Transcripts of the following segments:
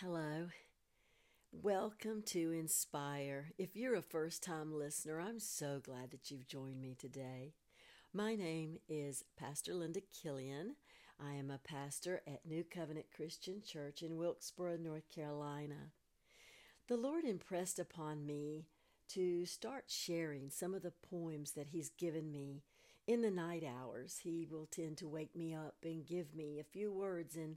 Hello. Welcome to Inspire. If you're a first time listener, I'm so glad that you've joined me today. My name is Pastor Linda Killian. I am a pastor at New Covenant Christian Church in Wilkesboro, North Carolina. The Lord impressed upon me to start sharing some of the poems that He's given me in the night hours. He will tend to wake me up and give me a few words and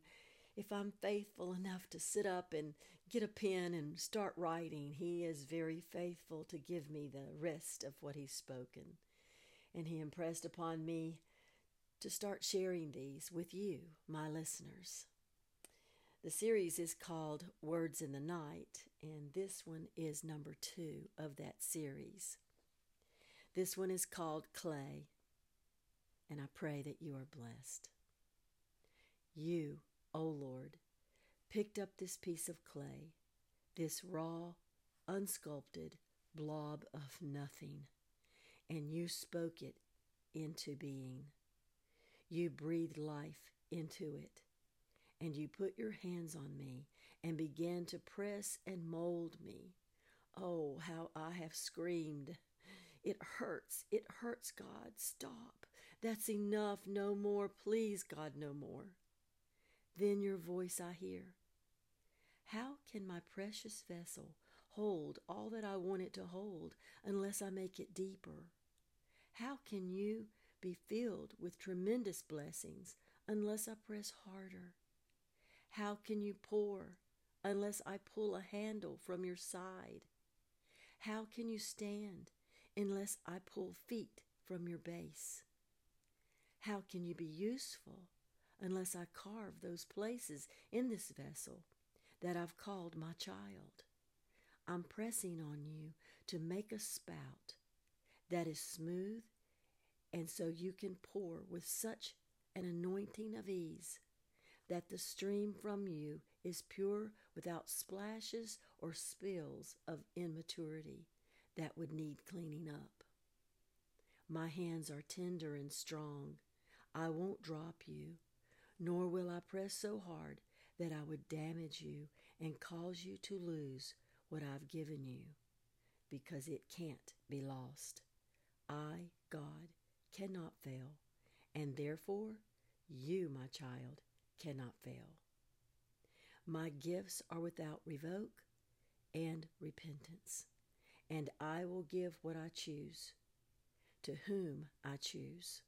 if I'm faithful enough to sit up and get a pen and start writing, He is very faithful to give me the rest of what He's spoken. And He impressed upon me to start sharing these with you, my listeners. The series is called Words in the Night, and this one is number two of that series. This one is called Clay, and I pray that you are blessed. You O Lord, picked up this piece of clay, this raw, unsculpted blob of nothing, and you spoke it into being. You breathed life into it, and you put your hands on me and began to press and mold me. Oh, how I have screamed! It hurts. It hurts, God. Stop. That's enough. No more. Please, God, no more. Then your voice I hear. How can my precious vessel hold all that I want it to hold unless I make it deeper? How can you be filled with tremendous blessings unless I press harder? How can you pour unless I pull a handle from your side? How can you stand unless I pull feet from your base? How can you be useful unless I carve those places in this vessel that I've called my child. I'm pressing on you to make a spout that is smooth, and so you can pour with such an anointing of ease that the stream from you is pure without splashes or spills of immaturity that would need cleaning up. My hands are tender and strong. I won't drop you nor will I press so hard that I would damage you and cause you to lose what I've given you, because it can't be lost. I, God, cannot fail, and therefore you, my child, cannot fail. My gifts are without revoke and repentance, and I will give what I choose, to whom I choose.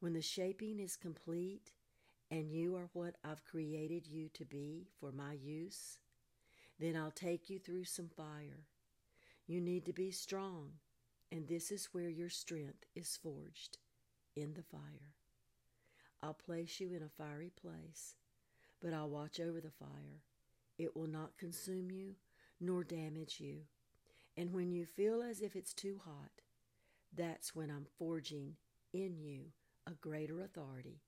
When the shaping is complete, and you are what I've created you to be for my use, then I'll take you through some fire. You need to be strong, and this is where your strength is forged in the fire. I'll place you in a fiery place, but I'll watch over the fire. It will not consume you nor damage you. And when you feel as if it's too hot, that's when I'm forging in you a greater authority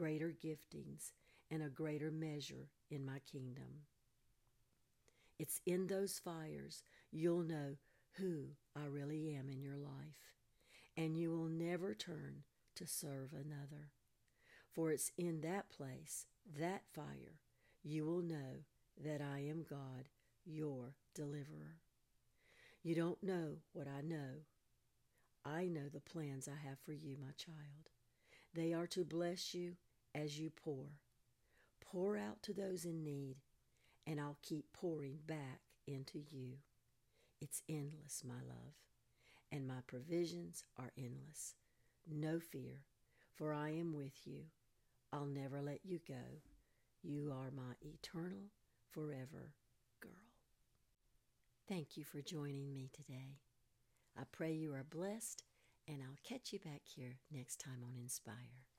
greater giftings, and a greater measure in my kingdom. It's in those fires you'll know who I really am in your life, and you will never turn to serve another. For it's in that place, that fire, you will know that I am God, your deliverer. You don't know what I know. I know the plans I have for you, my child. They are to bless you as you pour. Pour out to those in need, and I'll keep pouring back into you. It's endless, my love, and my provisions are endless. No fear, for I am with you. I'll never let you go. You are my eternal, forever girl. Thank you for joining me today. I pray you are blessed, and I'll catch you back here next time on Inspire.